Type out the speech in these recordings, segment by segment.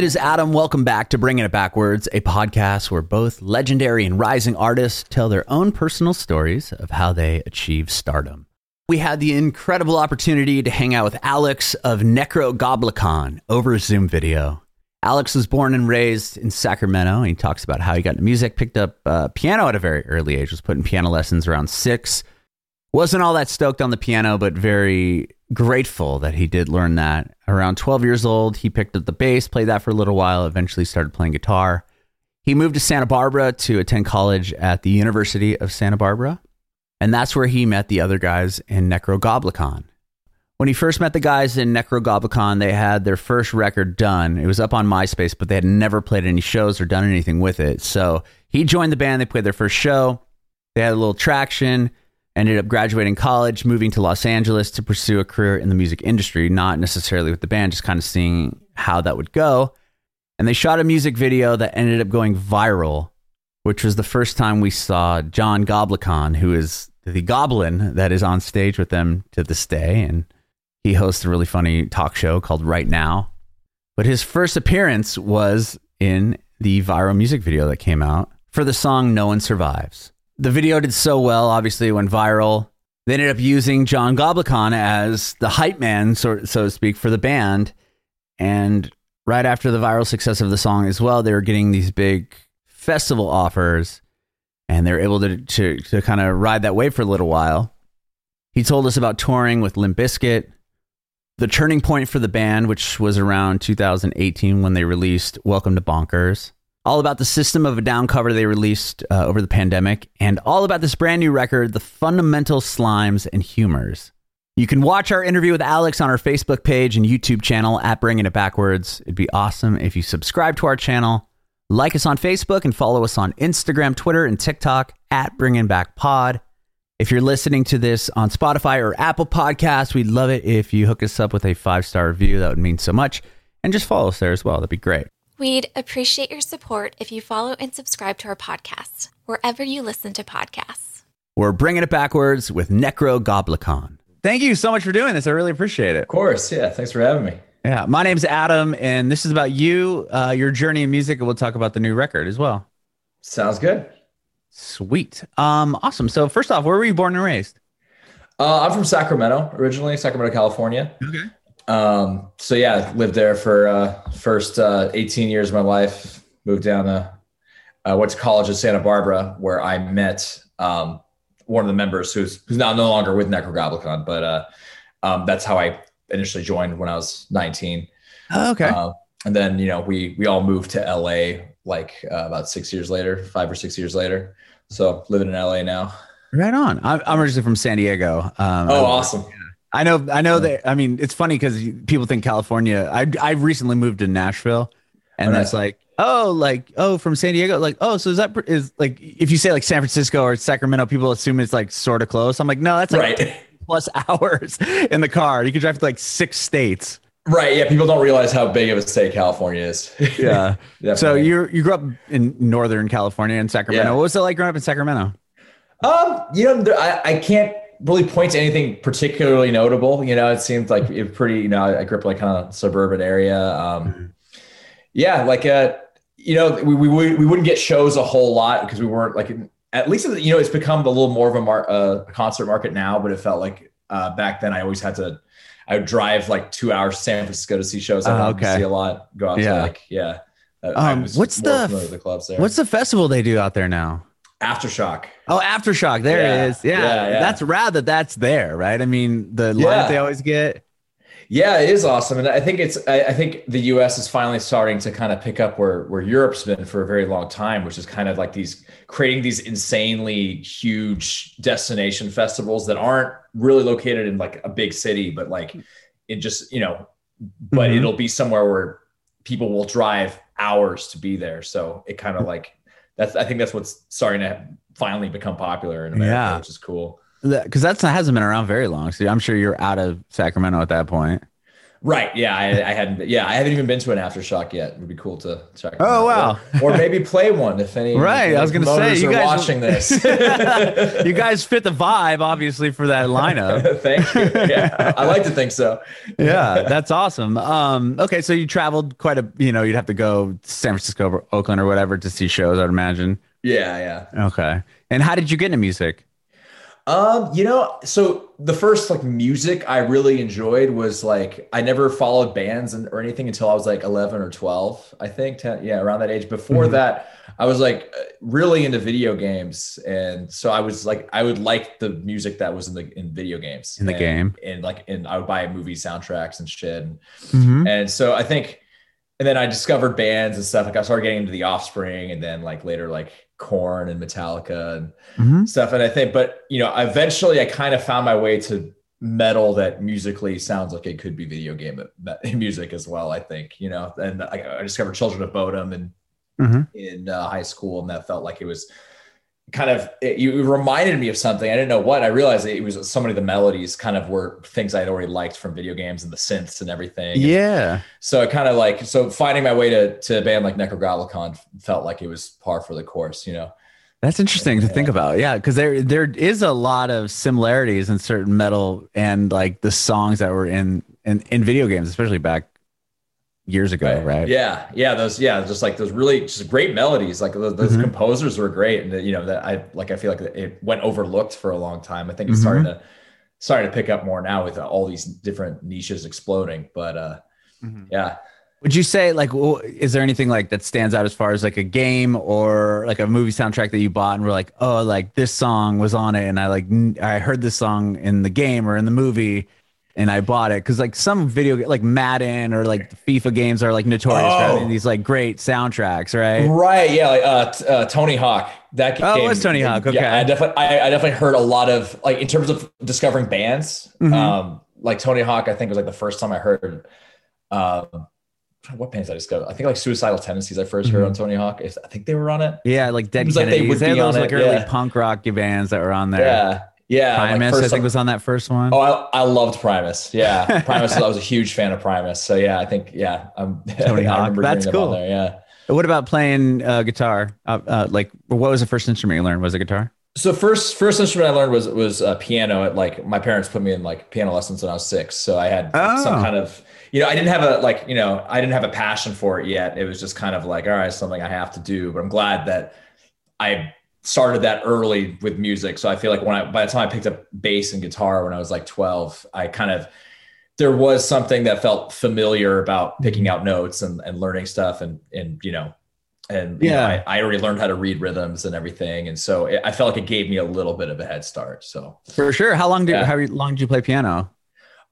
It is Adam. Welcome back to Bringing It Backwards, a podcast where both legendary and rising artists tell their own personal stories of how they achieve stardom. We had the incredible opportunity to hang out with Alex of Nekrogoblikon over a Zoom video. Alex was born and raised in Sacramento. He talks about how he got into music, picked up uh, piano at a very early age, was put in piano lessons around six. Wasn't all that stoked on the piano, but very grateful that he did learn that. Around 12 years old, he picked up the bass, played that for a little while, eventually started playing guitar. He moved to Santa Barbara to attend college at the University of Santa Barbara. And that's where he met the other guys in Nekrogoblikon. When he first met the guys in Nekrogoblikon, they had their first record done. It was up on MySpace, but they had never played any shows or done anything with it. So he joined the band. They played their first show. They had a little traction ended up graduating college, moving to Los Angeles to pursue a career in the music industry, not necessarily with the band, just kind of seeing how that would go. And they shot a music video that ended up going viral, which was the first time we saw John Goblikon, who is the goblin that is on stage with them to this day. And he hosts a really funny talk show called Right Now. But his first appearance was in the viral music video that came out for the song No One Survives the video did so well. Obviously, it went viral. They ended up using John Goblikon as the hype man, so, so to speak, for the band. And right after the viral success of the song as well, they were getting these big festival offers and they were able to, to, to kind of ride that wave for a little while. He told us about touring with Limp Bizkit, the turning point for the band, which was around 2018 when they released Welcome to Bonkers all about the System of a Down cover they released uh, over the pandemic, and all about this brand new record, The Fundamental Slimes and Humors. You can watch our interview with Alex on our Facebook page and YouTube channel at Bringing It Backwards. It'd be awesome if you subscribe to our channel, like us on Facebook, and follow us on Instagram, Twitter, and TikTok at Bringing Back Pod. If you're listening to this on Spotify or Apple Podcasts, we'd love it if you hook us up with a five star review. That would mean so much. And just follow us there as well. That'd be great. We'd appreciate your support if you follow and subscribe to our podcast, wherever you listen to podcasts. We're bringing it backwards with Nekrogoblikon. Thank you so much for doing this. I really appreciate it. Of course. Yeah. Thanks for having me. Yeah. My name's Adam, and this is about you, uh, your journey in music, and we'll talk about the new record as well. Sounds good. Sweet. Um, awesome. So, first off, where were you born and raised? Uh, I'm from Sacramento originally, Sacramento, California. Okay. Um, so yeah, lived there for uh, first uh, 18 years of my life. Moved down to uh, went to college in Santa Barbara, where I met um, one of the members who's who's now no longer with Nekrogoblikon, but uh, um, that's how I initially joined when I was 19. Oh, okay. Uh, and then you know we we all moved to LA like uh, about six years later, five or six years later. So living in LA now. Right on. I'm, I'm originally from San Diego. Um, oh, awesome. I know, I know that. I mean, it's funny because people think California. I I recently moved to Nashville, and that's like, oh, like oh, from San Diego. Like, oh, so is that is like if you say like San Francisco or Sacramento, people assume it's like sort of close. I'm like, no, that's like right. plus hours in the car. You can drive to like six states. Right. Yeah. People don't realize how big of a state California is. yeah. so you you grew up in Northern California in Sacramento. Yeah. What was it like growing up in Sacramento? Um, you know, I, I can't really point to anything particularly notable. You know, it seemed like it pretty, you know, I grew up like kind of suburban area. Um, mm-hmm. yeah, like, uh, you know, we, we, we wouldn't get shows a whole lot because we weren't like, at least, you know, it's become a little more of a, mar- uh, a concert market now, but it felt like uh, back then I always had to, I would drive like two hours to San Francisco to see shows. I uh, okay. see a lot, go out yeah. to like, yeah. Um, what's the, the clubs there. what's the festival they do out there now? Aftershock. Oh, Aftershock. There yeah. it is. Yeah. Yeah, yeah. That's rad that that's there, right? I mean, the line they always get. Yeah, it is awesome. And I think it's I, I, think the US is finally starting to kind of pick up where where Europe's been for a very long time, which is kind of like these creating these insanely huge destination festivals that aren't really located in like a big city, but like it just, you know, but mm-hmm. it'll be somewhere where people will drive hours to be there. So it kind of like that's I think that's what's starting to finally become popular in America, yeah. which is cool. Because that hasn't been around very long. So I'm sure you're out of Sacramento at that point. Right. Yeah. I, I hadn't. Yeah. I haven't even been to an aftershock yet. It would be cool to check. Oh, out. wow. Or, or maybe play one if any. Right, I was gonna say, promoters you are guys- watching this. you guys fit the vibe, obviously, for that lineup. Thank you. Yeah. I like to think so. yeah, that's awesome. Um, okay, so you traveled quite a, you know, you'd have to go to San Francisco, or Oakland, or whatever to see shows. I'd imagine. Yeah. Yeah. Okay, and how did you get into music? Um, you know, so the first like music I really enjoyed was like I never followed bands and, or anything until I was like 11 or 12, I think. 10, yeah, around that age. Before Mhm. that, I was like really into video games, and so I was like I would like the music that was in the in video games In the and, game. and like and I would buy movie soundtracks and shit. And, Mm-hmm. and so I think, and then I discovered bands and stuff. Like I started getting into the Offspring, and then like later like Korn and Metallica and Mm-hmm. stuff. And I think, but you know, eventually I kind of found my way to metal that musically sounds like it could be video game music as well. I think, you know, and I, I discovered Children of Bodom and Mhm. in uh, high school, and that felt like it was kind of it, you reminded me of something. I didn't know what. I realized it was so many of the melodies kind of were things I'd already liked from video games and the synths and everything. And Yeah. so I kind of like so finding my way to to a band like Nekrogoblikon felt like it was par for the course, you know. That's interesting to think about. Yeah, because there there is a lot of similarities in certain metal and like the songs that were in in, in video games, especially back years ago, right? Yeah, yeah, those yeah, just like those really just great melodies. Like those, those Mhm. composers were great, and you know that I like I feel like it went overlooked for a long time. I think it's Mhm. starting to starting to pick up more now with all these different niches exploding. But uh, Mhm. yeah, Would you say like w- is there anything like that stands out as far as like a game or like a movie soundtrack that you bought and were like, oh, like this song was on it and I like I heard this song in the game or in the movie and I bought it because like some video like Madden or like FIFA games are like notorious for Oh. having these like great soundtracks, right? right, yeah, like uh, t- uh, Tony Hawk. That Oh, it was Tony Hawk, okay. Yeah, I definitely, I, I definitely heard a lot of like in terms of discovering bands. Mhm. Um, like Tony Hawk, I think was like the first time I heard. Um, what bands I discovered? I think like Suicidal Tendencies. I 1st heard Mhm. on Tony Hawk. I think they were on it. Yeah, like Dead It was like they Kennedys. would They had those like early yeah. punk rock bands that were on there. Yeah, yeah. like, Primus, first I think, was on that first one. Oh, I, I loved Primus. Yeah, Primus. I was a huge fan of Primus. So yeah, I think yeah, I'm Tony Hawk. That's hearing them on cool. There, yeah. What about playing uh, guitar? Uh, uh, like, what was the first instrument you learned? Was it guitar? So first first instrument I learned was was uh, piano. At like my parents put me in like piano lessons when I was six. So I had Oh. some kind of you know I didn't have a like you know I didn't have a passion for it yet. It was just kind of like all right, something I have to do. But I'm glad that I started that early with music. So I feel like when I by the time I picked up bass and guitar when I was like 12, I kind of there was something that felt familiar about picking mm-hmm. out notes and, and learning stuff and and you know and you know, Yeah. I, I already learned how to read rhythms and everything and so it, I felt like it gave me a little bit of a head start so For sure. How long did Yeah. how long did you play piano?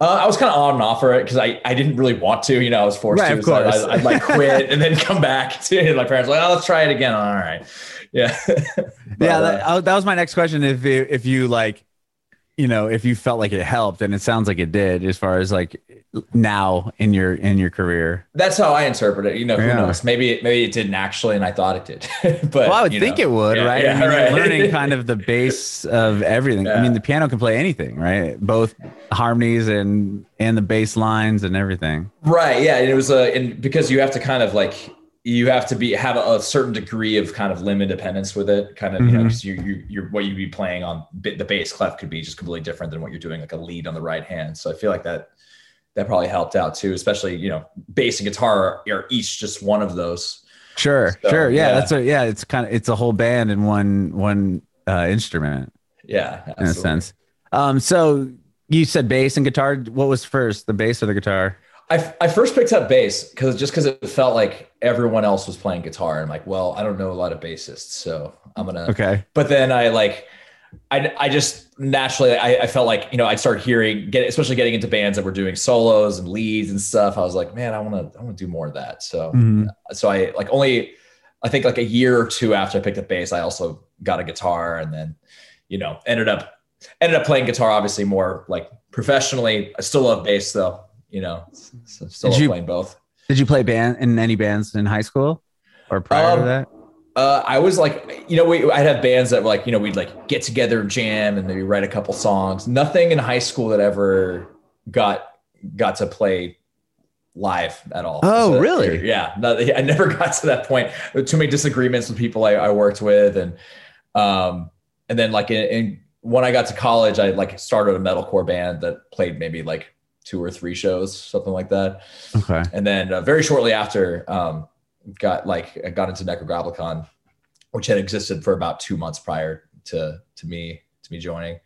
Uh, I was kind of on and off for it because I, I didn't really want to you know I was forced Right, to of so course. I, I'd like quit and then come back to it. my parents were like oh let's try it again all right yeah But, yeah, that, uh, that was my next question. If if you like, you know, if you felt like it helped, and it sounds like it did, as far as like now in your in your career. that's how I interpret it you know who Yeah. knows maybe it, maybe it didn't actually and I thought it did but Well, I would think know. it would, Yeah, right? yeah, I mean, right. Learning kind of the base of everything. I mean, the piano can play anything, right? Both harmonies and and the bass lines and everything. Right. Yeah. And it was a, and because you have to kind of like, you have to be, have a, a certain degree of kind of limb independence with it. Kind of, you know, Mhm. 'cause you, you, you're, what you'd be playing on the bass clef could be just completely different than what you're doing, like a lead on the right hand. So I feel like that, that probably helped out too, especially, you know, bass and guitar are each just one of those. Sure, So, sure, yeah, yeah. That's a yeah. It's kind of it's a whole band in one one uh, instrument Yeah. in a sense. Um, so you said bass and guitar. What was first, the bass or the guitar? I, I first picked up bass because just because it felt like everyone else was playing guitar. And I'm like, well, I don't know a lot of bassists, so I'm gonna Okay, but then I like, I, I just naturally, I, I felt like, you know, I'd start hearing, get, especially getting into bands that were doing solos and leads and stuff. I was like, man, I want to, I want to do more of that. So, Mhm. so I like only, I think like a year or two after I picked up bass, I also got a guitar and then, you know, ended up, ended up playing guitar, obviously more like professionally. I still love bass though, you know, so still Did you- playing both. Did you play band in any bands in high school or prior to Um, that? Uh, I was like, you know, we, I'd have bands that were like, you know, we'd like get together, jam, and maybe write a couple songs. Nothing in high school that ever got got to play live at all. Oh, So, really? Yeah. I never got to that point. Too many disagreements with people I, I worked with. And, um, and then like in, in, when I got to college, I like started a metalcore band that played maybe like two or three shows, something like that. Okay. And then uh, very shortly after, um, got like got into Nekrogoblikon, which had existed for about two months prior to to me to me joining.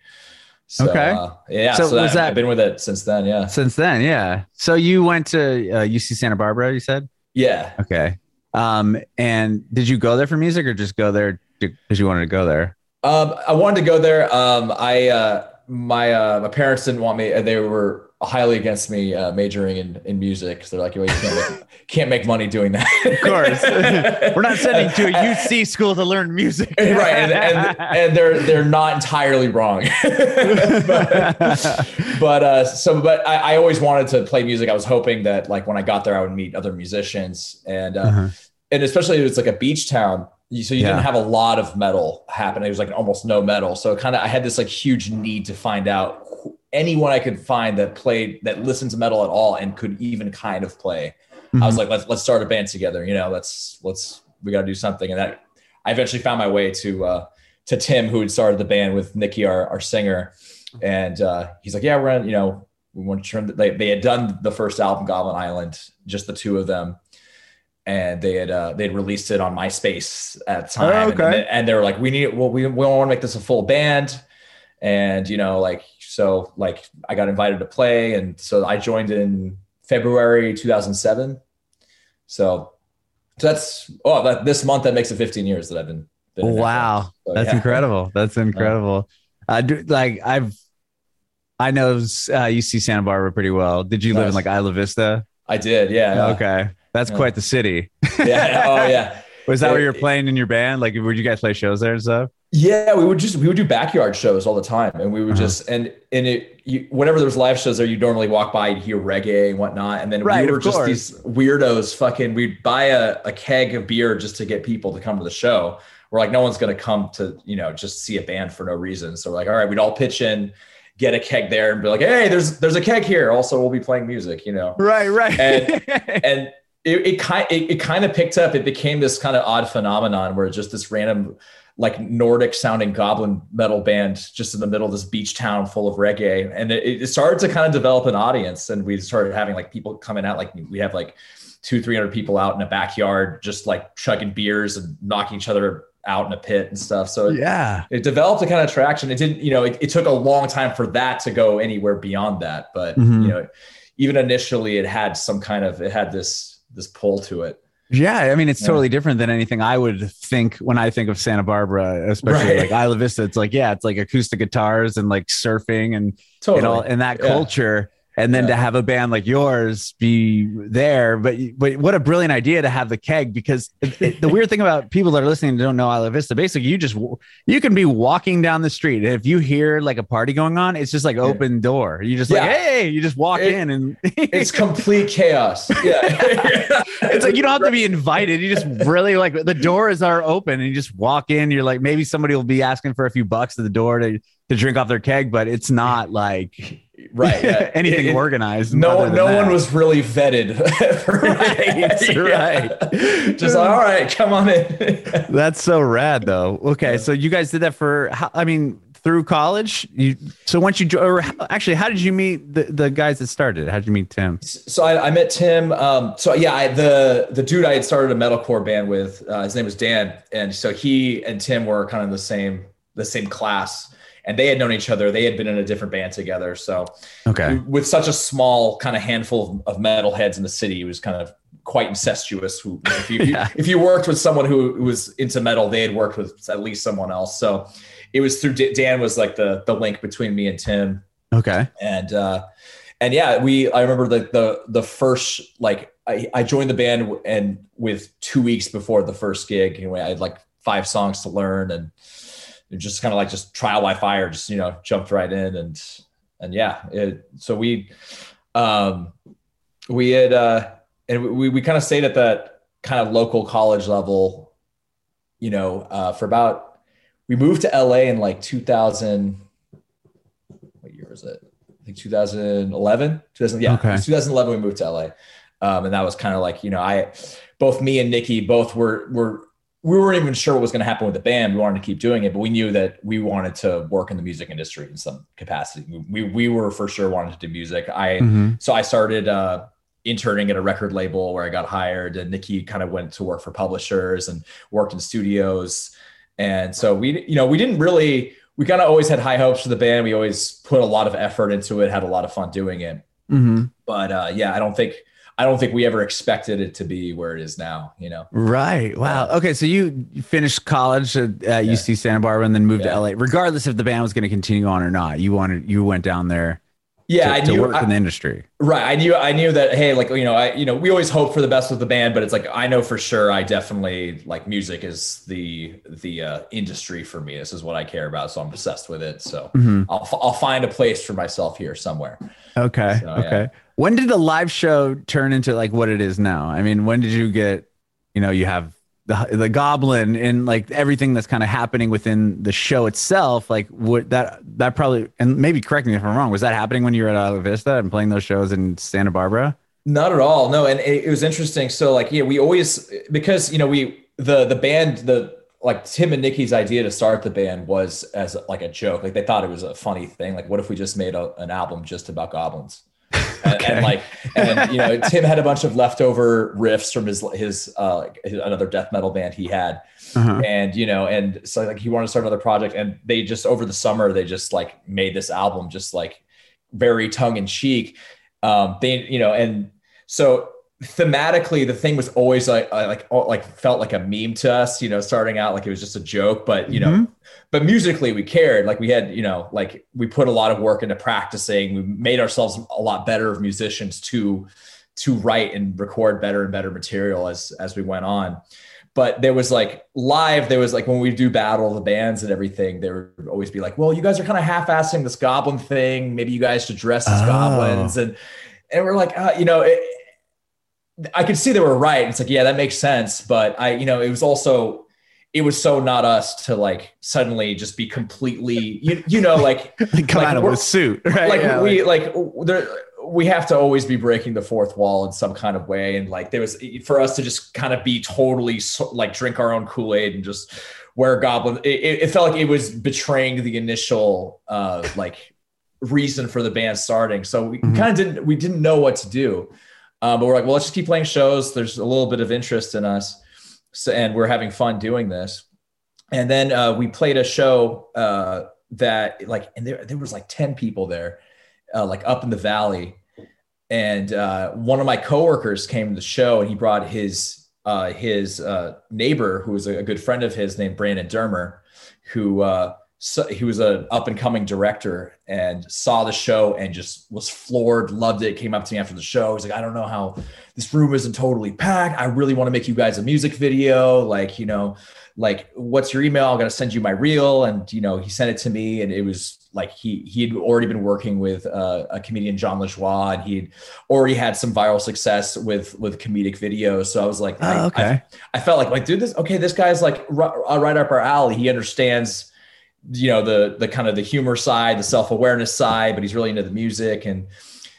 So, Okay. uh, yeah. So So, that, that- I've been with it since then. Yeah. Since then, yeah. So you went to uh, UC Santa Barbara, you said? Yeah. Okay. Um, and did you go there for music or just go there because you wanted to go there? Um, I wanted to go there. Um, I uh, my uh, my parents didn't want me. They were highly against me uh, majoring in, in music. So they're like, you can't make, can't make money doing that. Of course. We're not sending you to a UC school to learn music. right, and, and and they're they're not entirely wrong. but but uh, so but I, I always wanted to play music. I was hoping that like when I got there, I would meet other musicians and uh, Uh-huh. and especially it was like a beach town. So you Yeah. didn't have a lot of metal happen. It was like almost no metal. So kind of I had this like huge need to find out anyone I could find that played that listened to metal at all and could even kind of play. I was like, let's let's start a band together. You know, let's let's we got to do something. And that I eventually found my way to uh, to Tim, who had started the band with Nikki, our our singer, and uh, he's like, yeah, we're gonna, you know, we want to turn. The, they they had done the first album, Goblin Island, just the two of them. And they had uh, they had released it on MySpace at the time, Oh, and- okay. and, and they were like, "We need well, we we want to make this a full band," and you know, like so, like I got invited to play, and so I joined in February 2007. So, so that's oh, that, this month that makes it 15 years that I've been. been Wow. So, that's yeah. incredible. That's incredible. Uh, do, like I've, I know uh, UC Santa Barbara pretty well. Did you live in like Isla Vista? I did, yeah. Okay, that's Yeah. quite the city. Yeah. Oh, yeah. Was that where you're playing in your band? Like, would you guys play shows there and stuff? Yeah, we would just we would do backyard shows all the time, and we would Uh-huh. just and and it you, whenever there was live shows there, you normally walk by, you'd hear reggae and whatnot, and then Right, we were just course. these weirdos. Fucking, we'd buy a, a keg of beer just to get people to come to the show. We're like, no one's gonna come to you know just see a band for no reason. So we're like, all right, we'd all pitch in, get a keg there, and be like, hey, there's there's a keg here. Also, we'll be playing music, you know Right, right. And- and it, it kind it, it kind of picked up. It became this kind of odd phenomenon where just this random like Nordic sounding goblin metal band just in the middle of this beach town full of reggae, and it, it started to kind of develop an audience. And we started having like people coming out, like we have like two three hundred people out in a backyard, just like chugging beers and knocking each other out in a pit and stuff. So it, yeah. it developed a kind of traction. It didn't, you know, it, it took a long time for that to go anywhere beyond that. But Mhm. you know, even initially, it had some kind of it had this this pull to it. Yeah, I mean, it's Yeah. totally different than anything I would think when I think of Santa Barbara, especially Right. like Isla Vista. It's like, yeah, it's like acoustic guitars and like surfing and Totally. and all and that Yeah. culture. And then Yeah. to have a band like yours be there, but but what a brilliant idea to have the keg because it, it- the weird thing about people that are listening don't know Isla Vista, basically you just you can be walking down the street and if you hear like a party going on, it's just like open door. You just like hey, you just walk It- in and it's complete chaos. Yeah. it's like you don't have to be invited. You just really like the doors are open and you just walk in. You're like maybe somebody will be asking for a few bucks at the door to to drink off their keg, but it's not like right. Yeah. anything It- organized. No, no that. one was really vetted. Right, right. Just like, all right, come on in. That's so rad, though. Okay, Yeah. so you guys did that for how, I mean through college. You so once you or actually, how did you meet the, the guys that started? How did you meet Tim? so I, I met Tim. Um, so yeah, I, the the dude I had started a metalcore band with, uh, his name was Dan, and so he and Tim were kind of the same the same class, and they had known each other. They had been in a different band together. So Okay, with such a small kind of handful of metal heads in the city, it was kind of quite incestuous. Who, if you, Yeah. if you worked with someone who, was into metal, they had worked with at least someone else. So it was through Dan was like the the link between me and Tim okay, and uh and yeah we i remember the the the first like i i joined the band and with two weeks before the first gig anyway i had like five songs to learn and just kind of like just trial by fire just you know jumped right in and and yeah it, so we um we had uh and we we kind of stayed at that kind of local college level you know uh for about we moved to la in like 2000 what year was it? I think 2011. 2000, yeah, Okay. it was 2011 we moved to LA. Um, and that was kind of like, you know, I, both me and Nikki both were, were, we weren't even sure what was going to happen with the band. We wanted to keep doing it, but we knew that we wanted to work in the music industry in some capacity. We, we were for sure wanted to do music. I, mm-hmm. so I started, uh, interning at a record label where I got hired and Nikki kind of went to work for publishers and worked in studios. And so we, you know, we didn't really, we kind of always had high hopes for the band. We always put a lot of effort into it, had a lot of fun doing it. Mm-hmm. But uh, yeah, I don't think, I don't think we ever expected it to be where it is now, you know? Right. Wow. Um, okay. So you finished college at, at yeah. UC Santa Barbara and then moved yeah. to LA, regardless if the band was going to continue on or not. You wanted, you went down there yeah, to, I knew, to work I, in the industry. Right. I knew I knew that hey, like you know, I you know, we always hope for the best with the band, but it's like I know for sure I definitely like music is the the uh, industry for me. This is what I care about, so I'm obsessed with it. So mm-hmm. I'll I'll find a place for myself here somewhere. Okay. So, okay. Yeah. When did the live show turn into like what it is now? I mean, when did you get you know, you have the the goblin and like everything that's kind of happening within the show itself like what that that probably and maybe correct me if i'm wrong was that happening when you were at Isla Vista and playing those shows in santa barbara not at all no and it, it was interesting so like yeah we always because you know we the the band the like Tim and Nikki's idea to start the band was as like a joke. Like they thought it was a funny thing. Like, what if we just made a, an album just about goblins? and, okay. and, like and you know tim had a bunch of leftover riffs from his his uh his, another death metal band he had. Uh-huh. and you know and so like he wanted to start another project. And they just over the summer they just like made this album just like very tongue-in-cheek um they you know and so thematically the thing was always like like like felt like a meme to us you know starting out like it was just a joke but you know mm-hmm. but musically we cared. Like we had you know like we put a lot of work into practicing. We made ourselves a lot better of musicians to to write and record better and better material as as we went on. But there was like live there was like when we do battle the bands and everything there would always be like well you guys are kind of half-assing this goblin thing. Maybe you guys should dress as oh. goblins. And and we're like uh, you know it, I could see they were right. It's like, yeah, that makes sense. But I, you know, it was also, it was so not us to like suddenly just be completely, you, you know, like come like out of a suit, right? Like yeah, we, like, like there, we have to always be breaking the fourth wall in some kind of way. And like, there was for us to just kind of be totally like drink our own Kool-Aid and just wear goblin. It, it felt like it was betraying the initial, uh, like reason for the band starting. So we mm-hmm. kind of didn't, we didn't know what to do. Um, but we're like, well, let's just keep playing shows. There's a little bit of interest in us, so, and we're having fun doing this. And then uh, we played a show uh, that like, and there there was like ten people there, uh, like up in the valley. And uh, one of my coworkers came to the show, and he brought his uh, his uh, neighbor, who was a, good friend of his, named Brandon Dermer, who so he was an up and coming director and saw the show and just was floored, loved it. Came up to me after the show. He's like, I don't know how this room isn't totally packed. I really want to make you guys a music video. Like, you know, like what's your email? I'm gonna send you my reel. And you know, he sent it to me, and it was like he he had already been working with uh, a comedian Jon Lajoie, and he'd already had some viral success with with comedic videos. So I was like, oh, I, okay. I, I, felt like like dude, this okay. This guy's like right, right up our alley. He understands you know the the kind of the humor side the self-awareness side but he's really into the music. And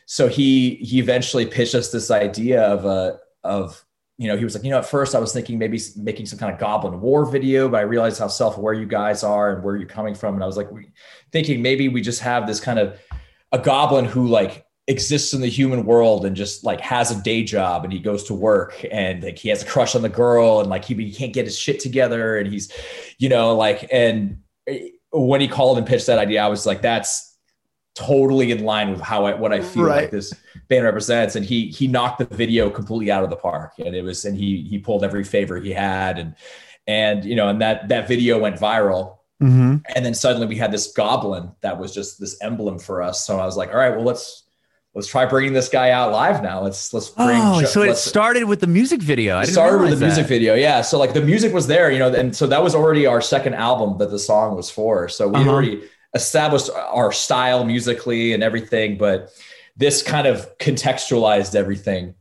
so he he eventually pitched us this idea of a of you know he was like you know at first i was thinking maybe making some kind of goblin war video but i realized how self-aware you guys are and where you're coming from. And i was like thinking maybe we just have this kind of a goblin who like exists in the human world and just like has a day job and he goes to work and like he has a crush on the girl and like he, he can't get his shit together and he's you know like and when he called and pitched that idea, I was like, that's totally in line with how I, what I feel right. like this band represents. And he, he knocked the video completely out of the park and it was, and he, he pulled every favor he had. And, and, you know, and that, that video went viral. Mm-hmm. And then suddenly we had this goblin that was just this emblem for us. So I was like, all right, well, let's, let's try bringing this guy out live now. Let's let's bring. Oh, so it started with the music video. I started with the that. music video, yeah. So like the music was there, you know, and so that was already our second album that the song was for. So we uh-huh. already established our style musically and everything, but this kind of contextualized everything.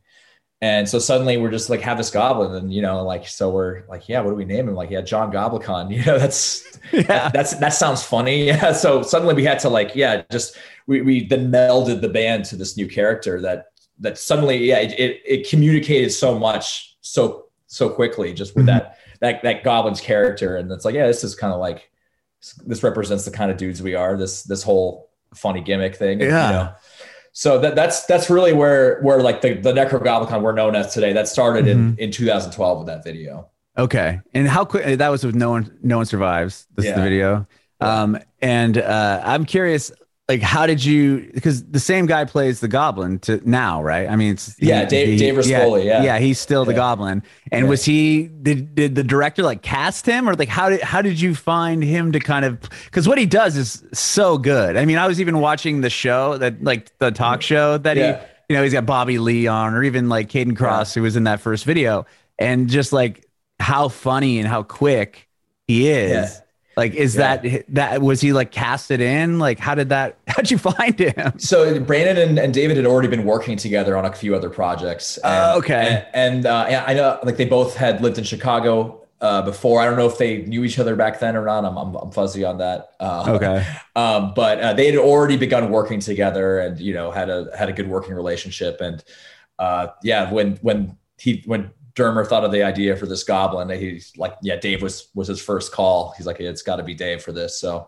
And so suddenly we're just like have this goblin, and you know, like so we're like, yeah, what do we name him? Like, yeah, John Goblikon. You know, that's yeah. that, that's that sounds funny. Yeah. So suddenly we had to like, yeah, just we we then melded the band to this new character that that suddenly yeah it, it, it communicated so much so so quickly just with mm-hmm. that that that goblin's character and it's like yeah this is kind of like this represents the kind of dudes we are this this whole funny gimmick thing yeah you know? so that that's that's really where where like the the Nekrogoblikon we're known as today that started mm-hmm. in in 2012 with that video okay and how quick that was with no one no one survives this yeah. is the video um and uh i'm curious like how did you because the same guy plays the goblin to now right? I mean it's yeah he, dave he, dave Rispoli, yeah, yeah. yeah he's still the yeah. goblin. And yeah. was he did, did the director like cast him? Or like how did how did you find him to kind of because what he does is so good. I mean i was even watching the show that like the talk mm-hmm. show that he you know he's got bobby lee on or even like Kayden Kross who was in that first video. And just like how funny and how quick he is like, is yeah. that that was he like casted in? Like, how did that? How'd you find him? So Brandon and, and David had already been working together on a few other projects. Oh, and, uh, okay. And, and uh, I know like they both had lived in Chicago uh, before. I don't know if they knew each other back then or not. I'm, I'm, I'm fuzzy on that. Uh, okay. Um, but uh, they had already begun working together and, you know, had a, had a good working relationship. And uh, yeah, when, when he, when Dermer thought of the idea for this goblin. He's like, yeah, Dave was was his first call. He's like, it's got to be Dave for this. So,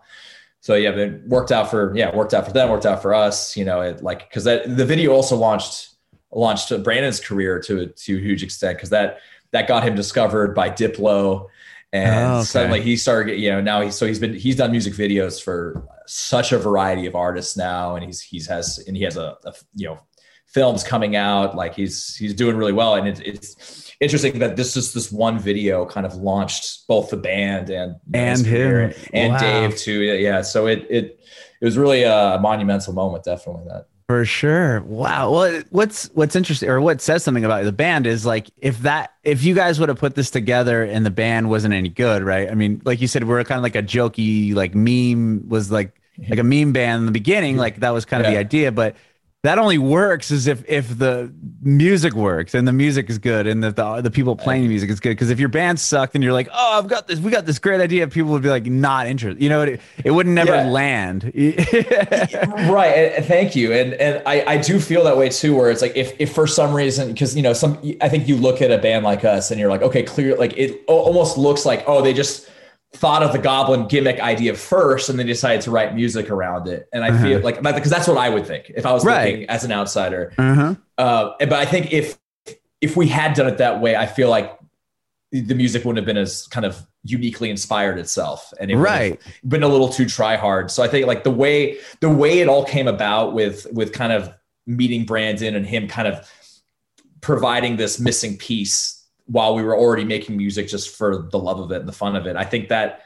so yeah, it worked out for yeah, worked out for them, worked out for us. You know, it like because that the video also launched launched Brandon's career to to a huge extent because that that got him discovered by Diplo. And oh, okay. suddenly he started, you know, now he's so he's been he's done music videos for such a variety of artists now, and he's he's has and he has a, a you know films coming out. Like he's he's doing really well, and it, it's interesting that this is this one video kind of launched both the band and and him and wow. Dave too. Yeah, so it it it was really a monumental moment, definitely that. For sure. Wow. Well, what's what's interesting or what says something about the band is like if that if you guys would have put this together and the band wasn't any good, right? I mean, like you said, we are kind of like a jokey like meme was like mm-hmm. like a meme band in the beginning, mm-hmm. like that was kind of yeah. the idea, but that only works is if if the music works and the music is good and that the, the people playing the music is good. Because if your band sucked and you're like oh i've got this we got this great idea people would be like not interested. You know it, it would never yeah. land. Right thank you. And and I, I do feel that way too where it's like if if for some reason because you know some i think you look at a band like us and you're like okay clear like it almost looks like oh they just thought of the goblin gimmick idea first and then decided to write music around it. And I uh-huh. feel like because that's what I would think if I was right. looking as an outsider. Uh-huh. Uh, but I think if if we had done it that way, I feel like the music wouldn't have been as kind of uniquely inspired itself and it right been a little too try hard. So I think like the way the way it all came about with with kind of meeting Brandon and him kind of providing this missing piece while we were already making music just for the love of it and the fun of it. I think that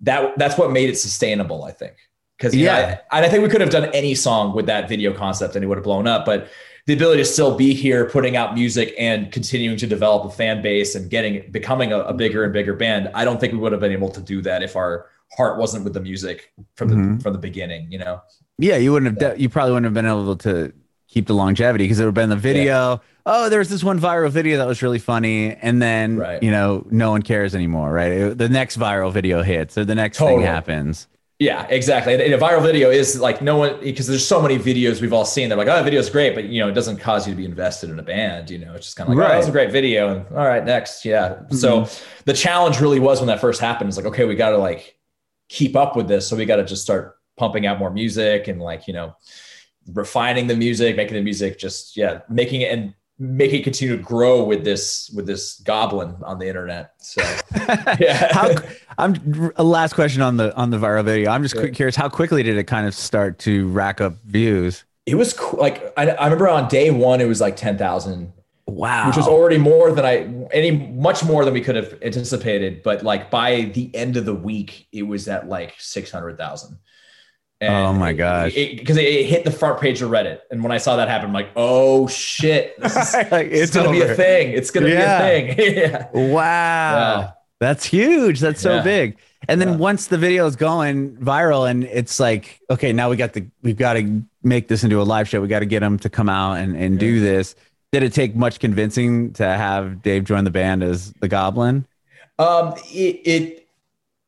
that that's what made it sustainable. I think because yeah, know, I, and I think we could have done any song with that video concept and it would have blown up. But the ability to still be here, putting out music and continuing to develop a fan base and getting becoming a, a bigger and bigger band, I don't think we would have been able to do that if our heart wasn't with the music from the mm-hmm. from the beginning. You know. Yeah, you wouldn't have. You probably wouldn't have been able to keep the longevity because it would have been the video. Yeah. Oh, there was this one viral video that was really funny, and then right. you know no one cares anymore, right? It, the next viral video hits, or the next totally. thing happens. Yeah, exactly. And a viral video is like no one because there's so many videos we've all seen. They're like, oh, the video's great, but you know, it doesn't cause you to be invested in a band. You know, it's just kind of like, right. oh, that's a great video, and all right, next, yeah. Mm-hmm. So the challenge really was when that first happened. It's like, okay, we got to like keep up with this, so we got to just start pumping out more music and like you know refining the music, making the music just yeah, making it and make it continue to grow with this with this goblin on the internet. So yeah. how, I'm a last question on the on the viral video. I'm just curious how quickly did it kind of start to rack up views? It was like I, I remember on day one it was like ten thousand. Wow, which was already more than I any much more than we could have anticipated. But like by the end of the week, it was at like six hundred thousand. And oh my gosh! Because it, it, it, hit the front page of Reddit, and when I saw that happen, I'm like, "Oh shit! This is, like, it's, it's gonna be a thing. It's gonna yeah. be a thing." yeah. Wow, that's huge. That's so yeah. big. And then once the video is going viral, and it's like, okay, now we got the we've got to make this into a live show. We got to get them to come out and and do this. Did it take much convincing to have Dave join the band as the Goblin? Um, it, it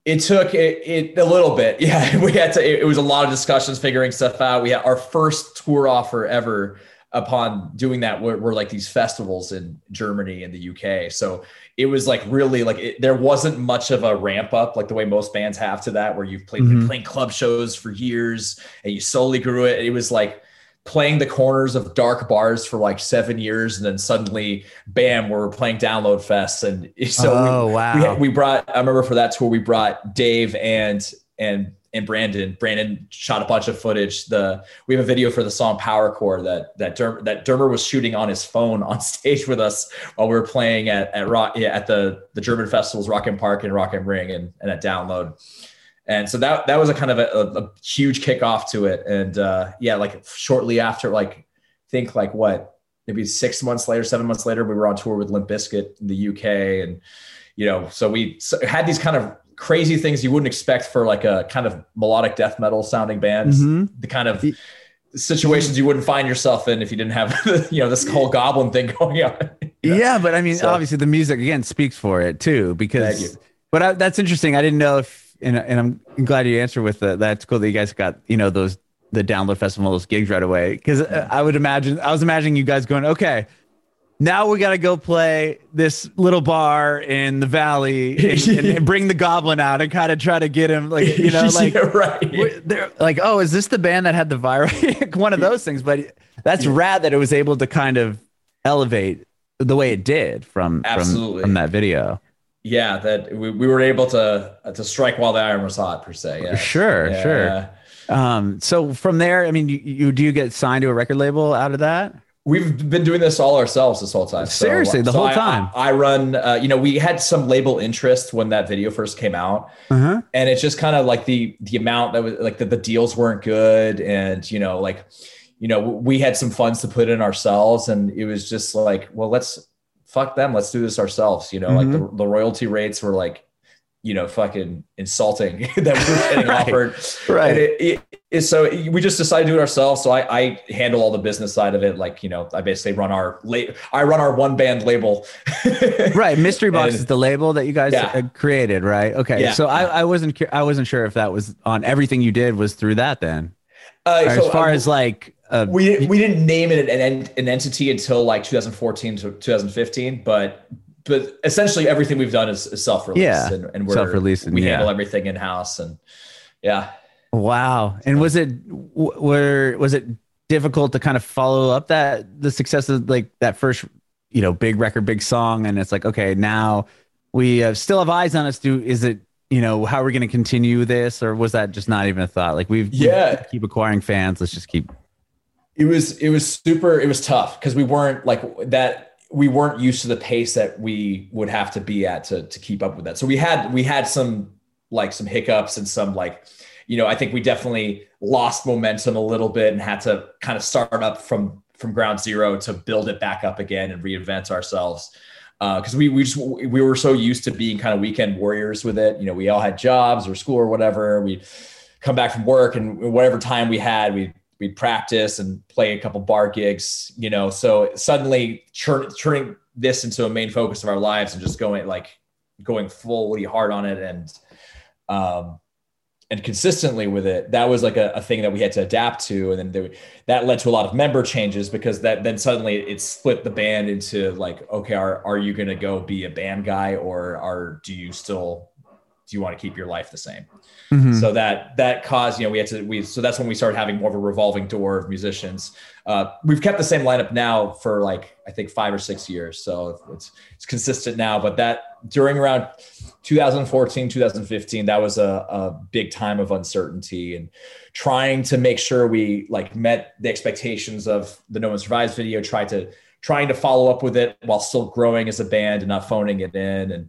it took it, it, a little bit. Yeah, we had to. It, it, was a lot of discussions, figuring stuff out. We had our first tour offer ever upon doing that were, were, like these festivals in Germany and the UK. So it was like really like it, there wasn't much of a ramp up like the way most bands have to that, where you've played mm-hmm. playing club shows for years and you slowly grew it. It was like playing the corners of dark bars for like seven years, and then suddenly, bam, we're playing Download Fest. And so oh, we, wow. we, we brought. I remember for that tour, we brought Dave and and and Brandon. Brandon shot a bunch of footage. The we have a video for the song Power Core that that Derm, that Dermer was shooting on his phone on stage with us while we were playing at at rock yeah, at the the German festivals Rock im Park and Rock am Ring and, and at Download. And so that that was a kind of a, a huge kickoff to it. And uh, yeah, like shortly after, like think like what maybe six months later, seven months later, we were on tour with Limp Bizkit in the UK, and you know, so we had these kind of crazy things you wouldn't expect for like a kind of melodic death metal sounding band. Mm-hmm. The kind of situations you wouldn't find yourself in if you didn't have you know this whole goblin thing going on. Yeah, but I mean, so, obviously the music again speaks for it too because. But I, that's interesting. I didn't know if and, and I'm glad you answered with the, that's cool that you guys got you know those the download festival those gigs right away. Because uh, I would imagine I was imagining you guys going okay now we got to go play this little bar in the valley and, and, bring the goblin out and kind of try to get him like you know like yeah, right they're like oh is this the band that had the virus? One of those things but that's rad that it was able to kind of elevate the way it did from Absolutely. from, from that video yeah, that we, we were able to to strike while the iron was hot per se. Yeah. Sure, yeah. sure. Um, so from there, I mean, you, you do you get signed to a record label out of that? We've been doing this all ourselves this whole time. Seriously, so, the so whole I, time. I, I run, uh, you know, we had some label interest when that video first came out, uh-huh. and it's just kind of like the the amount that was like the, the deals weren't good, and you know, like, you know, we had some funds to put in ourselves, and it was just like, well, let's fuck them. Let's do this ourselves. You know, mm-hmm. like the, mm-hmm. the royalty rates were like, you know, fucking insulting that we were getting right. offered. Right. It, it, it, so we just decided to do it ourselves. So I, I, handle all the business side of it. Like, you know, I basically run our late, I run our one band label. right. Mystery Box and, is the label that you guys yeah. created. Right. Okay. Yeah. So I, I wasn't, I wasn't sure if that was on everything you did was through that then. Uh, so as far as like uh, we we didn't name it an, an entity until like 2014 to 2015, but but essentially everything we've done is, is self-release. Yeah, and, and we're self-releasing. We yeah. handle everything in house, and yeah. Wow. And was it where was it difficult to kind of follow up that the success of like that first you know big record, big song, and it's like okay now we uh, still have eyes on us. Do is it you know how are we going to continue this, or was that just not even a thought? Like we've yeah keep acquiring fans. Let's just keep it was it was super it was tough because we weren't like that we weren't used to the pace that we would have to be at to to keep up with that. So we had we had some like some hiccups and some like you know i think we definitely lost momentum a little bit and had to kind of start up from from ground zero to build it back up again and reinvent ourselves. Because uh, we we just we were so used to being kind of weekend warriors with it. You know we all had jobs or school or whatever. We come back from work and whatever time we had we we'd practice and play a couple bar gigs, you know. So suddenly turning this into a main focus of our lives and just going like going fully hard on it and um and consistently with it that was like a, a thing that we had to adapt to and then there, that led to a lot of member changes because that then suddenly it split the band into like okay are, are you going to go be a band guy or are do you still do you want to keep your life the same Mm-hmm. So that that caused, you know, we had to we so that's when we started having more of a revolving door of musicians. Uh, we've kept the same lineup now for like I think five or six years, so it's it's consistent now. But that during around 2014, 2015, that was a, a big time of uncertainty and trying to make sure we like met the expectations of the No One Survives video. Tried to trying to follow up with it while still growing as a band and not phoning it in and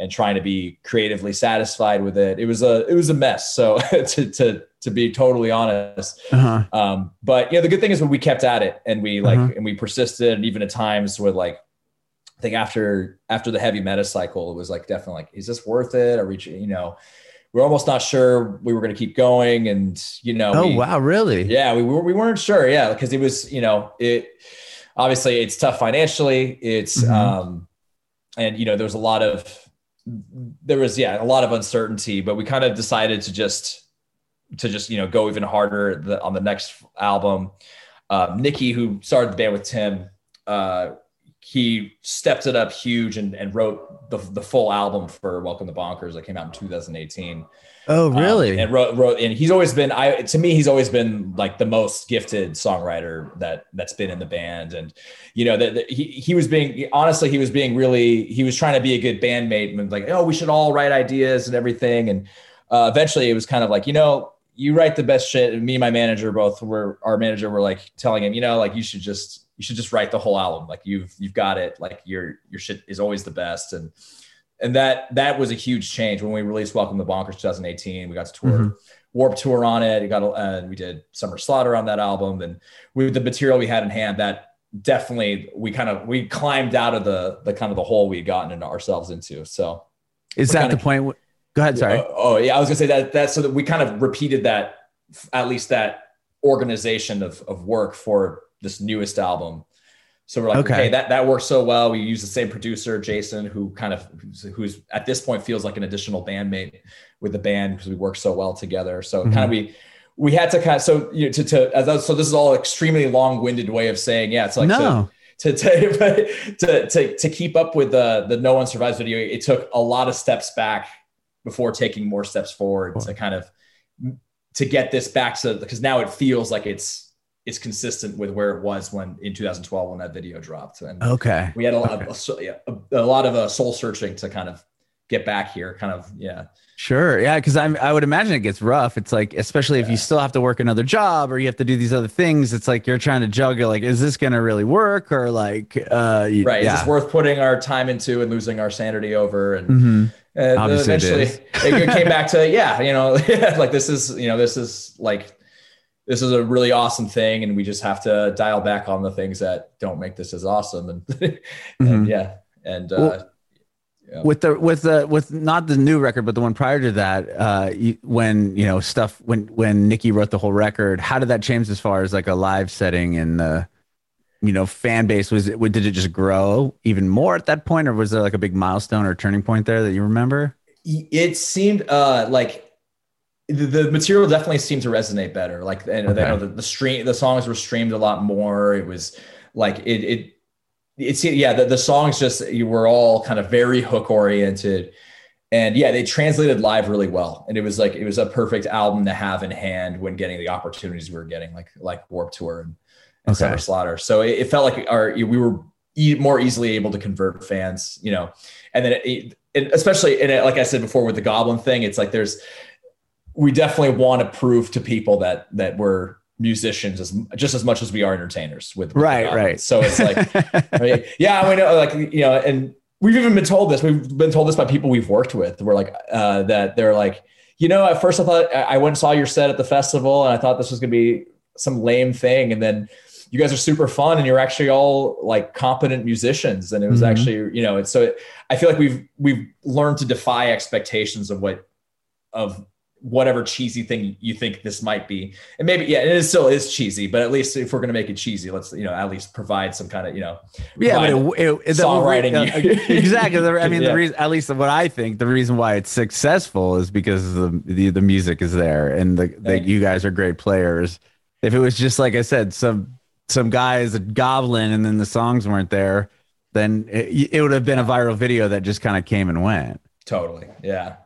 and trying to be creatively satisfied with it. It was a it was a mess. So to to to be totally honest, uh-huh. um, but yeah, the good thing is when we kept at it and we like uh-huh. and we persisted, and even at times with like I think after after the heavy meta cycle, it was like definitely like, is this worth it? Are we you know? We're almost not sure we were going to keep going, and you know. Oh we, wow! Really? Yeah, we were. We weren't sure. Yeah, because it was. You know, it obviously it's tough financially. It's mm-hmm. um, and you know, there's a lot of there was yeah a lot of uncertainty, but we kind of decided to just to just you know go even harder the, on the next album. uh, Nicky, who started the band with Tim, uh, he stepped it up huge and, and wrote the, the full album for Welcome to Bonkers that came out in 2018. Oh, really? Um, and wrote, wrote, and he's always been, I, to me, he's always been like the most gifted songwriter that that's been in the band. And, you know, that he, he was being, honestly, he was being really, he was trying to be a good bandmate and like, oh, we should all write ideas and everything. And uh, eventually it was kind of like, you know, you write the best shit. And me and my manager both were, our manager were like telling him, you know, like you should just, you should just write the whole album. Like you've, you've got it. Like your, your shit is always the best. And, and that that was a huge change when we released Welcome to Bonkers 2018. We got to tour mm-hmm. Warped Tour on it. We got uh, we did Summer Slaughter on that album, and with the material we had in hand, that definitely we kind of we climbed out of the the kind of the hole we had gotten into ourselves into. So is that the of, point? Go ahead. Sorry. Uh, oh yeah, I was gonna say that that so that we kind of repeated that at least that organization of of work for this newest album so we're like, okay. okay, that that works so well. We use the same producer, Jason, who kind of who's, who's at this point feels like an additional bandmate with the band because we work so well together. So mm-hmm. kind of we we had to kind of so you know, to to as so this is all extremely long-winded way of saying yeah. It's like no. To, to, to, to, to, keep up with the, the no one survives video, it took a lot of steps back before taking more steps forward cool. to kind of to get this back to because now it feels like it's is consistent with where it was when in 2012 when that video dropped. And okay, we had a lot okay. of a, a, lot of uh, soul searching to kind of get back here. Kind of yeah. Sure. Yeah. Cause I'm, I would imagine it gets rough. It's like, especially if you still have to work another job or you have to do these other things, it's like you're trying to juggle, like, is this going to really work? Or like, uh, right. Yeah. Is this worth putting our time into and losing our sanity over? And, mm-hmm. Obviously eventually it, it, came back to, yeah, you know, like this is, you know, this is like this is a really awesome thing and we just have to dial back on the things that don't make this as awesome and, mm-hmm. and yeah and uh, yeah. with the with the with not the new record but the one prior to that uh when you know stuff when when Nikki wrote the whole record how did that change as far as like a live setting and the you know fan base was it did it just grow even more at that point or was there like a big milestone or turning point there that you remember it seemed uh like the, the material definitely seemed to resonate better. Like and okay. know, the, the stream, the songs were streamed a lot more. It was like it, it, it's yeah. The, the songs just you were all kind of very hook oriented, and yeah, they translated live really well. And it was like it was a perfect album to have in hand when getting the opportunities we were getting, like like Warped Tour and, and okay. Summer Slaughter. So it, it, felt like our we were e- more easily able to convert fans, you know, and then it, it, especially and like I said before with the Goblin thing, it's like there's we definitely want to prove to people that that we're musicians as just as much as we are entertainers with, with right right. so it's like right, yeah we know like you know and we've even been told this we've been told this by people we've worked with. We're like uh, that they're like you know at first i thought i went and saw your set at the festival and i thought this was going to be some lame thing. And then you guys are super fun and you're actually all like competent musicians. And it was mm-hmm. actually you know and so it, i feel like we've we've learned to defy expectations of what of whatever cheesy thing you think this might be. And maybe, yeah, it is still is cheesy, but at least if we're going to make it cheesy, let's, you know, at least provide some kind of, you know, yeah, but it, it, songwriting. Uh, the, exactly. I mean, yeah. the reason, at least what I think the reason why it's successful is because the, the, the music is there and the, the you guys are great players. If it was just, like I said, some, some guy is a goblin and then the songs weren't there, then it, it would have been a viral video that just kind of came and went. Totally. Yeah.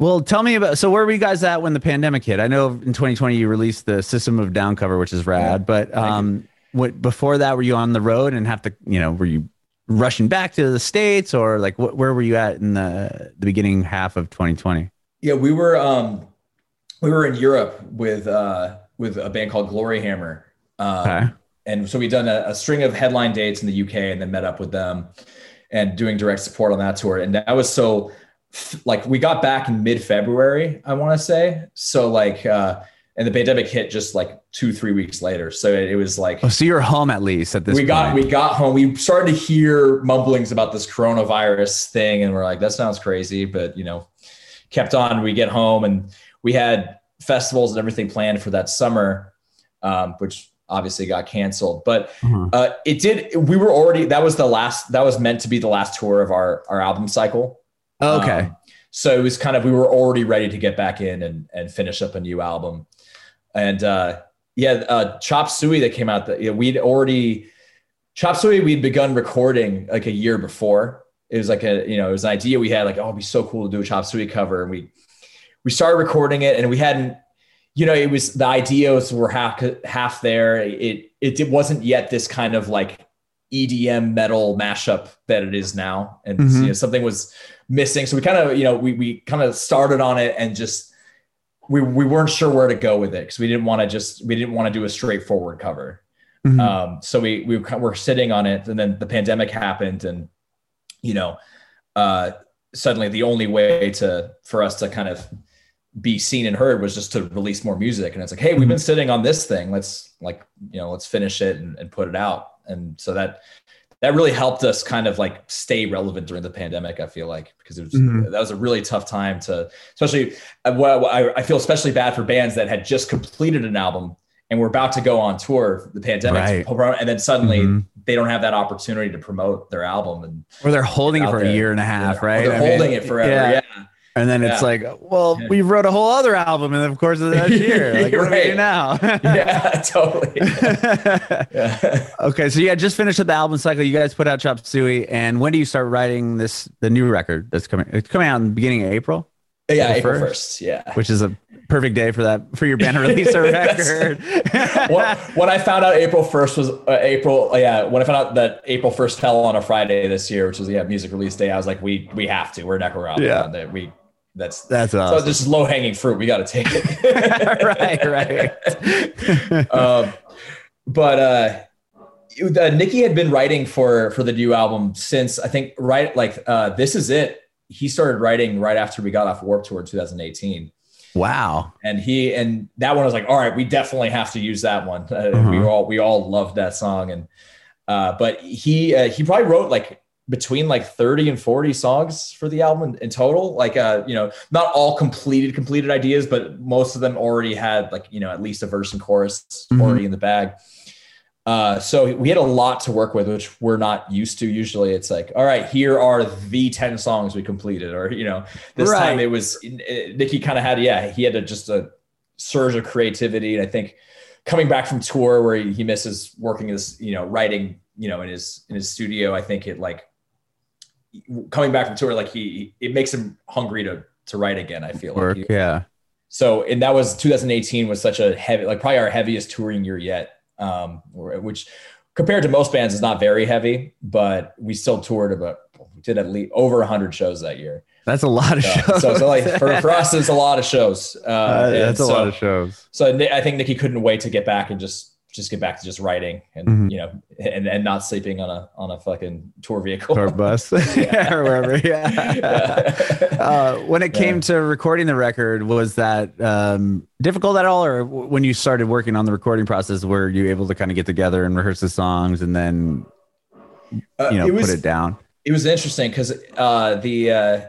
Well, tell me about. So, where were you guys at when the pandemic hit? I know in 2020 you released the System of Down cover, which is rad. Yeah, but um, what before that, were you on the road and have to, you know, were you rushing back to the states or like what, where were you at in the the beginning half of 2020? Yeah, we were um, we were in Europe with uh, with a band called Gloryhammer. Um, okay. And so we'd done a, a string of headline dates in the UK and then met up with them and doing direct support on that tour. And that was so like we got back in mid February, I want to say. So like, uh, and the pandemic hit just like two, three weeks later. So it, it was like, oh, so you're home at least at this. We point. got we got home. We started to hear mumblings about this coronavirus thing, and we're like, that sounds crazy, but you know, kept on. We get home, and we had festivals and everything planned for that summer, um, which obviously got canceled. But mm-hmm. uh, it did. We were already. That was the last. That was meant to be the last tour of our our album cycle. Okay. Um, so it was kind of we were already ready to get back in and and finish up a new album, and uh, yeah, uh, Chop Suey that came out that you know, we'd already Chop Suey we'd begun recording like a year before. It was like a you know it was an idea we had like oh it'd be so cool to do a Chop Suey cover and we we started recording it and we hadn't you know it was the ideas were half half there it it, it wasn't yet this kind of like EDM metal mashup that it is now and mm-hmm. you know something was missing so we kind of you know we we kind of started on it and just we we weren't sure where to go with it because we didn't want to just we didn't want to do a straightforward cover. Mm-hmm. Um, so we we were sitting on it, and then the pandemic happened, and you know, uh, suddenly the only way to for us to kind of be seen and heard was just to release more music. And it's like, hey, we've been mm-hmm. sitting on this thing. Let's like you know, let's finish it and, and put it out. And so that that really helped us kind of like stay relevant during the pandemic. I feel like because it was mm-hmm. that was a really tough time to, especially. Uh, I, I feel especially bad for bands that had just completed an album and we're about to go on tour. The pandemic, right. and then suddenly mm-hmm. they don't have that opportunity to promote their album, and or they're holding it for there. a year and a half, right? Or they're I holding mean, it forever. yeah. yeah. And then yeah. it's like, well, yeah. we wrote a whole other album in the course of that year. Like, what right. do we do now? yeah, totally. yeah. Okay, so yeah, just finished up the album cycle. You guys put out Chop Suey, and when do you start writing this the new record that's coming? It's coming out in the beginning of April. Yeah, April first. Yeah, which is a perfect day for that for your band to release a record. what, when I found out April first was uh, April, yeah, when I found out that April first fell on a Friday this year, which was yeah music release day, I was like, we we have to. We're Necro Yeah, we that's that's awesome. so this is low hanging fruit. We got to take it. right, right. um, but uh, uh, Nikki had been writing for for the new album since I think right like uh, this is it. He started writing right after we got off Warped Tour in 2018. Wow. And he and that one was like, all right, we definitely have to use that one. Uh, uh-huh. We all we all loved that song, and uh, but he uh, he probably wrote like between like 30 and 40 songs for the album in, in total like uh you know not all completed completed ideas but most of them already had like you know at least a verse and chorus mm-hmm. already in the bag uh so we had a lot to work with which we're not used to usually it's like all right here are the 10 songs we completed or you know this right. time it was nikki kind of had yeah he had a, just a surge of creativity and i think coming back from tour where he, he misses working his you know writing you know in his in his studio i think it like coming back from tour, like he, it makes him hungry to to write again. I feel Work, like, yeah. So, and that was 2018 was such a heavy, like probably our heaviest touring year yet. Um, which compared to most bands is not very heavy, but we still toured about we did at least over 100 shows that year. That's a lot of shows. So, so like for, for us, it's a lot of shows. Uh, uh, that's a so, lot of shows. So I think Nikki couldn't wait to get back and just just get back to just writing and mm-hmm. you know and, and not sleeping on a on a fucking tour vehicle or bus yeah. or wherever yeah, yeah. Uh, when it came yeah. to recording the record was that um, difficult at all or when you started working on the recording process were you able to kind of get together and rehearse the songs and then uh, you know uh, it was, put it down it was interesting because uh, the uh,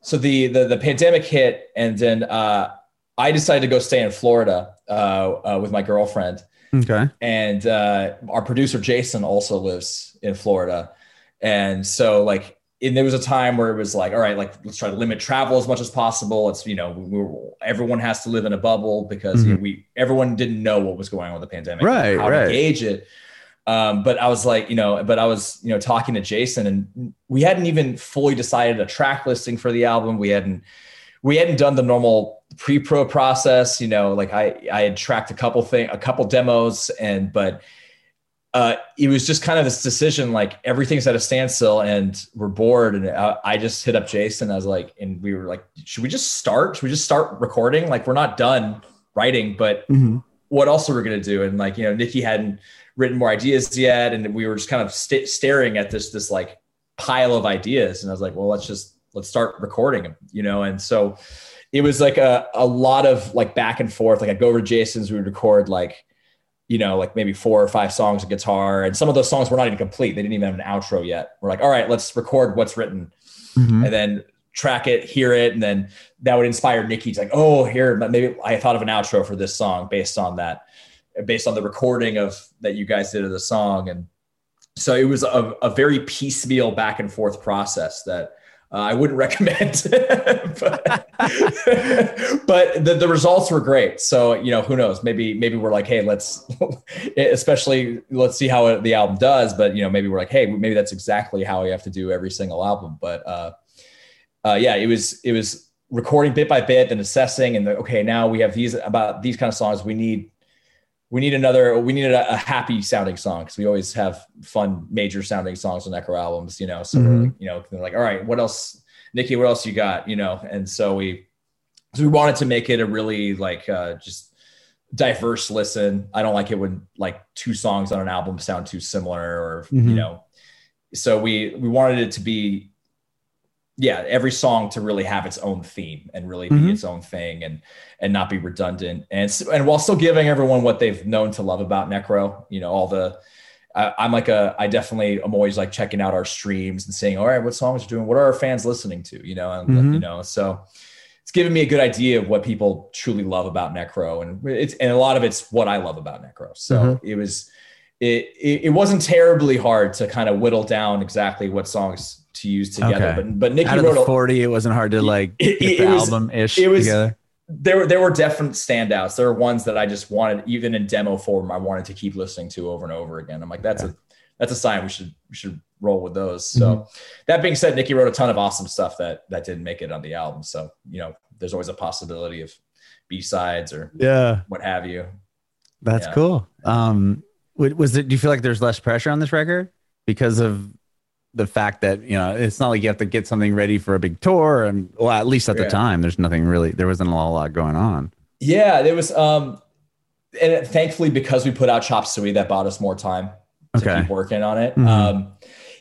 so the, the the pandemic hit and then uh, I decided to go stay in Florida uh, uh, with my girlfriend Okay. And uh, our producer Jason also lives in Florida, and so like, and there was a time where it was like, all right, like let's try to limit travel as much as possible. It's you know, we were, everyone has to live in a bubble because mm-hmm. you know, we everyone didn't know what was going on with the pandemic, right? How right. to gauge it. Um, but I was like, you know, but I was, you know, talking to Jason, and we hadn't even fully decided a track listing for the album. We hadn't, we hadn't done the normal pre-pro process you know like i i had tracked a couple thing a couple demos and but uh, it was just kind of this decision like everything's at a standstill and we're bored. And I, I, just hit up jason. I was like and we were like should we just start? Should we just start recording? Like we're not done writing but mm-hmm. what else are we going to do? And like you know nikki hadn't written more ideas yet. And we were just kind of st- staring at this this like pile of ideas. And i was like well let's just let's start recording them you know? And so it was like a, a lot of like back and forth. Like I'd go over to Jason's, we would record like, you know, like maybe four or five songs of guitar. And some of those songs were not even complete. They didn't even have an outro yet. We're like, all right, let's record what's written. Mm-hmm. And then track it, hear it, and then that would inspire Nikki to like, oh, here, maybe I thought of an outro for this song based on that, based on the recording of that you guys did of the song. And so it was a, a very piecemeal back and forth process that Uh, I wouldn't recommend, but, but the, the results were great. So you know, who knows? Maybe maybe we're like, hey, let's, especially let's see how the album does. But you know, maybe we're like, hey, maybe that's exactly how we have to do every single album. But uh, uh, yeah, it was it was recording bit by bit and assessing, and the, okay, now we have these about these kind of songs. We need we need another we needed a, a happy sounding song because we always have fun major sounding songs on echo albums you know? So mm-hmm. you know they're like all right what else nikki what else you got? You know? And so we so we wanted to make it a really like uh just diverse listen. I don't like it when like two songs on an album sound too similar or mm-hmm. you know? So we we wanted it to be yeah every song to really have its own theme and really be mm-hmm. its own thing and and not be redundant and and while still giving everyone what they've known to love about necro you know all the I, am like a i definitely i'm always like checking out our streams and saying all right what songs are doing what are our fans listening to you know and mm-hmm. you know so it's given me a good idea of what people truly love about necro and it's and a lot of it's what i love about necro so mm-hmm. it was it, it, it wasn't terribly hard to kind of whittle down exactly what songs to use together. Okay. But but Nikki Out of wrote the forty. It wasn't hard to like it, get the album ish together. There were there were definite standouts. There were ones that I just wanted, even in demo form, I wanted to keep listening to over and over again. I'm like, that's a that's a sign we should we should roll with those. So mm-hmm. that being said, Nikki wrote a ton of awesome stuff that that didn't make it on the album. So you know, there's always a possibility of B sides or yeah, what have you. That's yeah. cool. Um, was it? Do you feel like there's less pressure on this record because of the fact that you know it's not like you have to get something ready for a big tour and well at least at the time there's nothing really there wasn't a lot going on yeah there was um and thankfully because we put out chop suey that bought us more time to okay. keep working on it mm-hmm. um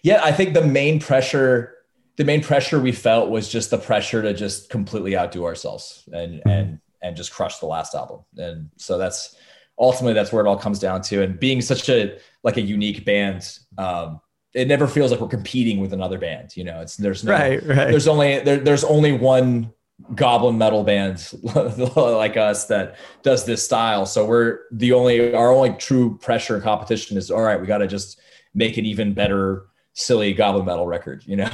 yeah i think the main pressure the main pressure we felt was just the pressure to just completely outdo ourselves and mm-hmm. and and just crush the last album and so that's ultimately that's where it all comes down to and being such a like a unique band um it never feels like we're competing with another band. You know, it's there's no, right, right. There's only there, there's only one goblin metal band like us that does this style. So we're the only our only true pressure and competition is all right. We got to just make an even better silly goblin metal record. You know.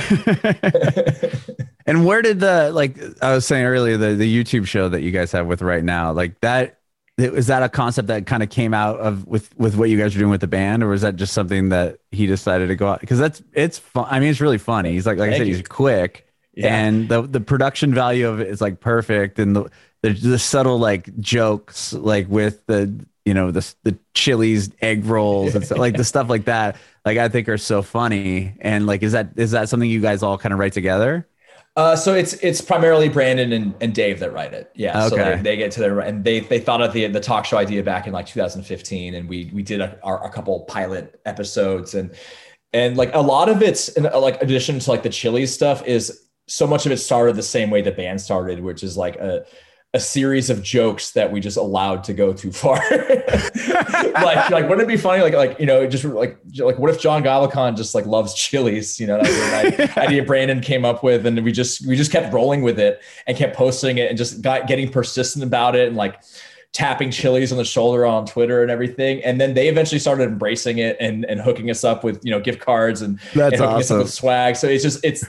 and where did the like I was saying earlier the the YouTube show that you guys have with right now like that is that a concept that kind of came out of with with what you guys are doing with the band or was that just something that he decided to go out because that's it's fun i mean it's really funny he's like like Thank i said you. he's quick yeah. and the the production value of it is like perfect and the the, the subtle like jokes like with the you know the the Chili's egg rolls and stuff, like the stuff like that like i think are so funny and like is that is that something you guys all kind of write together uh, so it's it's primarily Brandon and, and Dave that write it. Yeah. Okay. So they, they, get to their and they they thought of the the talk show idea back in like 2015, and we we did a, our, a couple pilot episodes and and like a lot of it's in, like addition to like the chili stuff is so much of it started the same way the band started, which is like a a series of jokes that we just allowed to go too far. like, like, wouldn't it be funny? Like, like, you know, just like, like, what if John Goblikon just like loves Chili's? You know, that idea Brandon came up with, and we just, we just kept rolling with it and kept posting it and just got getting persistent about it and like tapping Chili's on the shoulder on Twitter and everything. And then they eventually started embracing it and, and hooking us up with, you know, gift cards and, That's and hooking awesome. us up with swag. So it's just, it's,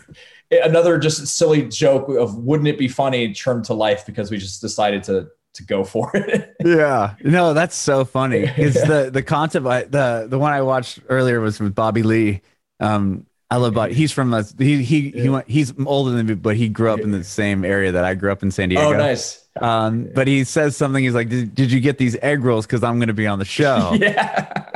another just silly joke of wouldn't it be funny turned to life because we just decided to to go for it. yeah, no, that's so funny. It's yeah. the the concept. I, the the one I watched earlier was with Bobby Lee. Um, I love Bobby. He's from the he he yeah. he went, he's older than me, but he grew up in the same area that I grew up in San Diego. Oh, nice. Um, but he says something. He's like, "Did, did you get these egg rolls? Because I'm going to be on the show." yeah.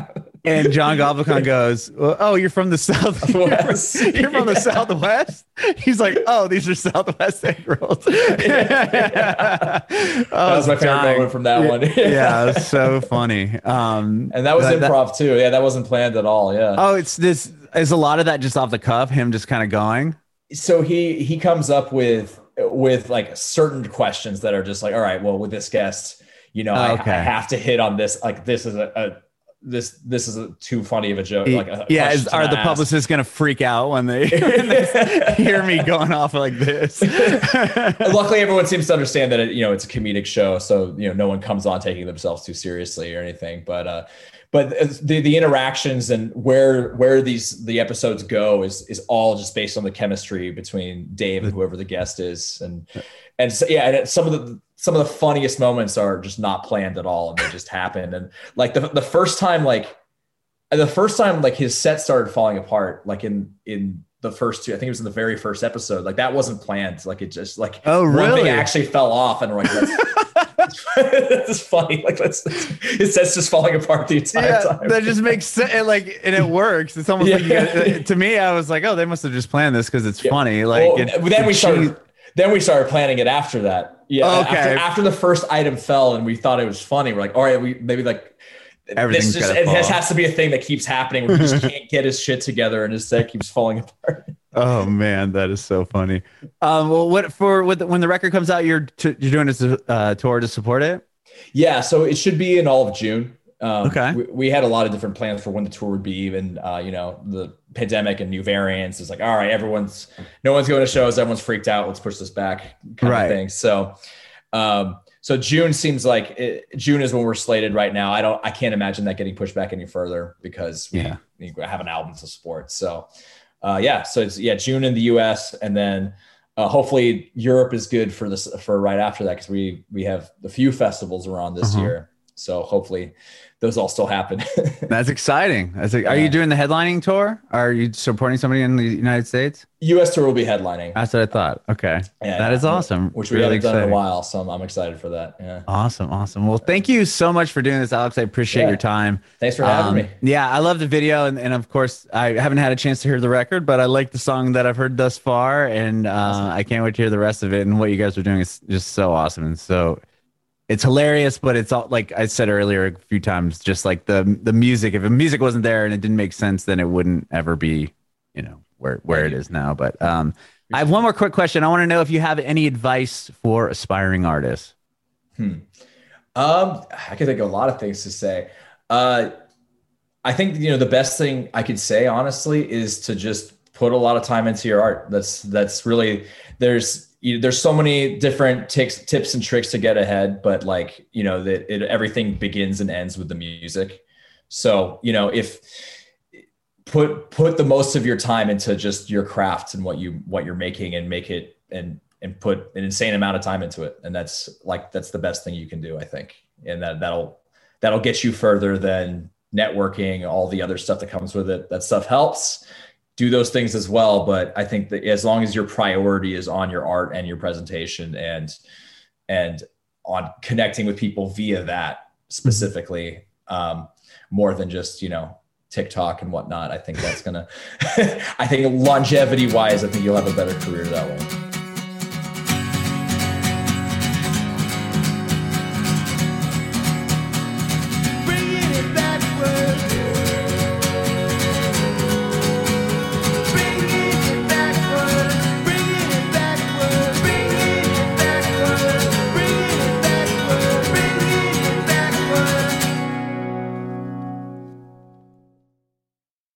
And John Goblikon goes, "Oh, you're from the south. You're, from, you're from the southwest." He's like, "Oh, these are Southwest egg rolls." yeah. oh, that was my favorite dying. moment from that one. yeah, it was so funny. Um, and that was that, improv too. Yeah, that wasn't planned at all. Yeah. Oh, it's this. Is a lot of that just off the cuff? Him just kind of going. So he he comes up with with like certain questions that are just like, all right, well, with this guest, you know, oh, okay. I, I, have to hit on this. Like, this is a, a this this is a, too funny of a joke. Like a yeah, is, are the ask. publicists going to freak out when they, when they hear me going off like this? Luckily, everyone seems to understand that it, you know it's a comedic show, so you know no one comes on taking themselves too seriously or anything. But uh, but the the interactions and where where these the episodes go is is all just based on the chemistry between Dave and whoever the guest is, and and so, yeah, and some of the some of the funniest moments are just not planned at all and they just happen. And like the the first time, like the first time, like his set started falling apart, like in in the first two, I think it was in the very first episode. Like that wasn't planned. Like it just like oh really? One thing actually fell off, and we're like, that's, that's funny. Like that's, his set's just falling apart the entire yeah, time. That just makes sense. Like and it works. It's almost yeah. like you to me. I was like, oh, they must have just planned this because it's yeah. funny. Like well, it, then we started. Then we started planning it after that. Yeah. Okay. After, after, the first item fell and we thought it was funny, we're like, all right, we maybe like Everything's this just it has, has, to be a thing that keeps happening. We just can't get his shit together and his set keeps falling apart. Oh man, that is so funny. Um, well, what for what, when the record comes out, you're t- you're doing a uh, tour to support it? Yeah, so it should be in all of June. Um, okay. We, we, had a lot of different plans for when the tour would be. Even uh, you know the pandemic and new variants. It's like all right, everyone's no one's going to shows. Everyone's freaked out. Let's push this back, kind right. of thing. So, um, so June seems like it, June is when we're slated right now. I don't. I can't imagine that getting pushed back any further because we, yeah. we have an album to support. So, uh, yeah. So it's yeah June in the U.S. and then. Uh, hopefully Europe is good for this for right after that because we we have a few festivals around this uh-huh. year. So hopefully those all still happen. That's exciting. That's a, yeah. Are you doing the headlining tour? Are you supporting somebody in the United States? U.S. tour will be headlining. That's what I thought. Okay, yeah, that is awesome. Which we haven't exciting. done in a while, so I'm, I'm, excited for that. Yeah. Awesome, awesome. Well, thank you so much for doing this, Alex. I appreciate yeah. your time. Thanks for having um, me. Yeah, I love the video, and, and of course, I haven't had a chance to hear the record, but I like the song that I've heard thus far, and uh, awesome. I can't wait to hear the rest of it. And what you guys are doing is just so awesome and so it's hilarious, but it's all like I said earlier a few times, just like the the music. If the music wasn't there and it didn't make sense, then it wouldn't ever be, you know, where where it is now. But um, I have one more quick question. I want to know if you have any advice for aspiring artists. Hmm. Um, I could think of a lot of things to say. Uh, I think you know the best thing I could say honestly is to just put a lot of time into your art. That's that's really there's you, there's so many different tips, tips and tricks to get ahead, but like you know that it, everything begins and ends with the music. So you know if put put the most of your time into just your craft and what you what you're making and make it and and put an insane amount of time into it and that's like that's the best thing you can do i think and that that'll that'll get you further than networking all the other stuff that comes with it that stuff helps do those things as well. But I think that as long as your priority is on your art and your presentation and and on connecting with people via that specifically, um, more than just you know TikTok and whatnot, I think that's gonna. I think longevity wise, I think you'll have a better career that way.